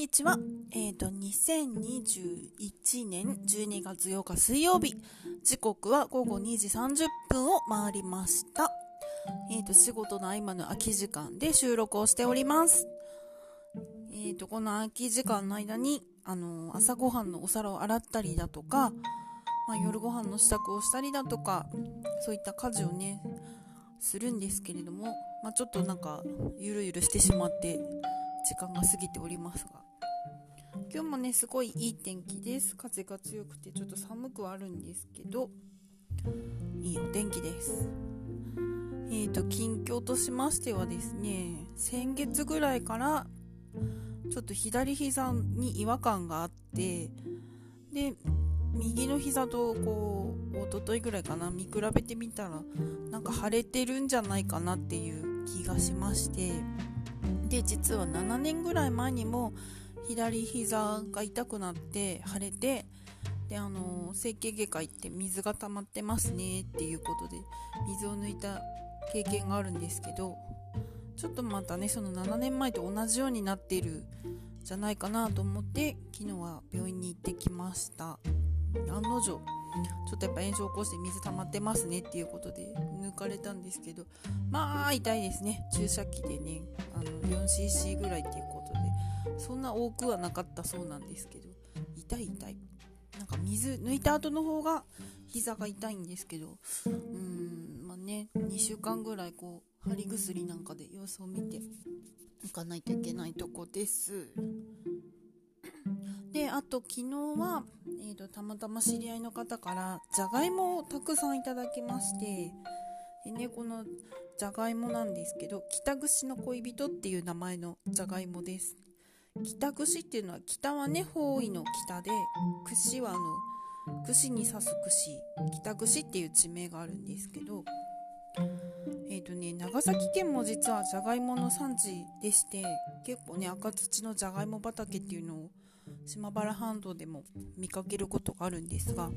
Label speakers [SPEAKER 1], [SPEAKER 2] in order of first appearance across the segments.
[SPEAKER 1] にちは。えっ、ー、と、2021年12月8日水曜日。時刻は午後2時30分を回りました。えっ、ー、と、仕事の合間の空き時間で収録をしております。えっ、ー、と、この空き時間の間に、あの朝ごはんのお皿を洗ったりだとか、まあ、夜ご飯の支度をしたりだとか、そういった家事をね、するんですけれども、まあ、ちょっとなんか、ゆるゆるしてしまって、時間が過ぎておりますが今日もねすごいいい天気です。風が強くてちょっと寒くはあるんですけどいいお天気です。えーと近況としましてはですね先月ぐらいからちょっと左膝に違和感があってで右の膝とこう一昨日ぐらいかな見比べてみたらなんか腫れてるんじゃないかなっていう気がしまして。で実は7年ぐらい前にも左膝が痛くなって腫れてであの整形外科行って水が溜まってますねっていうことで水を抜いた経験があるんですけどちょっとまたねその7年前と同じようになっているじゃないかなと思って昨日は病院に行ってきました。案の定ちょっとやっぱ炎症を起こして水溜まってますねっていうことで抜かれたんですけどまあ痛いですね。注射器でねあの 4cc ぐらいっていうことそんな多くはなかったそうなんですけど痛い痛い。なんか水抜いた後の方が膝が痛いんですけどうーんまあね2週間ぐらいこう貼り薬なんかで様子を見ていかないといけないとこです。であと昨日は、えーと、たまたま知り合いの方からじゃがいもをたくさんいただきましてでねこのじゃがいもなんですけど北串の恋人っていう名前のじゃがいもです。北串っていうのは北はね方位の北で串はあの串に刺す串北串っていう地名があるんですけどえっ、ー、とね長崎県も実はじゃがいもの産地でして結構ね赤土のじゃがいも畑っていうのを島原半島でも見かけることがあるんですが、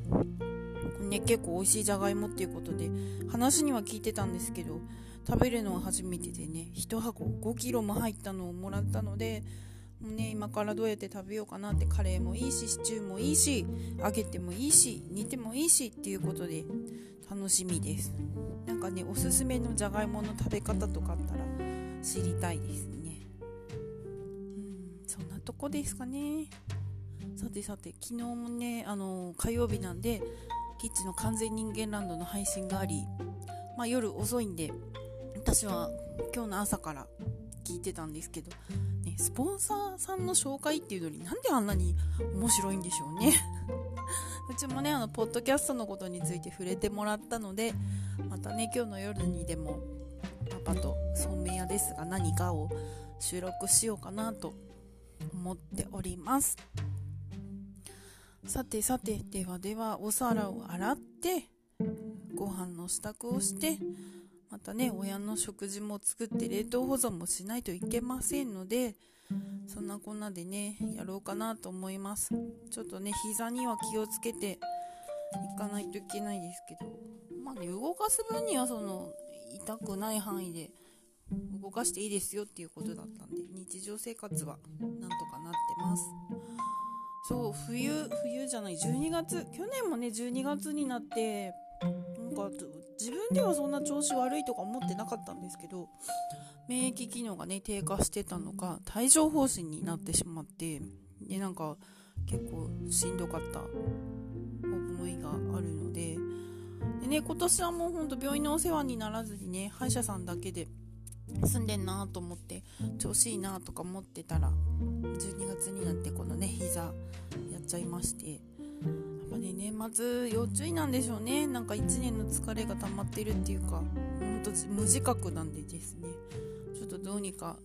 [SPEAKER 1] ね、結構美味しいじゃがいもっていうことで話には聞いてたんですけど食べるのは初めてでね1箱5キロも入ったのをもらったのでね今からどうやって食べようかなってカレーもいいしシチューもいいし揚げてもいいし煮てもいいしっていうことで楽しみです。なんかねおすすめのじゃがいもの食べ方とかあったら知りたいですね。うんそんなとこですかね。さてさて昨日もねあの火曜日なんでキッチンの完全人間ランドの配信があり、まあ、夜遅いんで私は今日の朝から聞いてたんですけど、ね、スポンサーさんの紹介っていうのになんであんなに面白いんでしょうね。うちもねあのポッドキャストのことについて触れてもらったのでまたね今日の夜にでもパパとそうめん屋ですが何かを収録しようかなと思っております。さてさてではではお皿を洗ってご飯の支度をしてまたね親の食事も作って冷凍保存もしないといけませんのでそんなこんなでねやろうかなと思います。ちょっとね膝には気をつけていかないといけないですけどまあね動かす分にはその痛くない範囲で動かしていいですよっていうことだったんで日常生活はなんとかなってます。そう冬冬じゃない12月去年もね12月になってなんか自分ではそんな調子悪いとか思ってなかったんですけど免疫機能がね低下してたのか帯状疱疹になってしまってでなんか結構しんどかった思いがあるのででね今年はもうほんと病院のお世話にならずにね歯医者さんだけで住んでんなと思って調子いいなとか思ってたら12月になってこのね膝やっちゃいましてね年末要注意なんでしょうね。なんか1年の疲れが溜まってるっていうかほんと無自覚なんでですね。ちょっとどうにか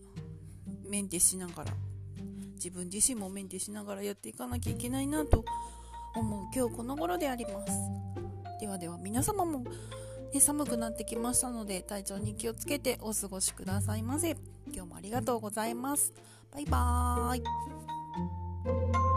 [SPEAKER 1] メンテしながら自分自身もメンテしながらやっていかなきゃいけないなと思う今日この頃であります。ではでは皆様もね、寒くなってきましたので体調に気をつけてお過ごしくださいませ。今日もありがとうございます。バイバーイ。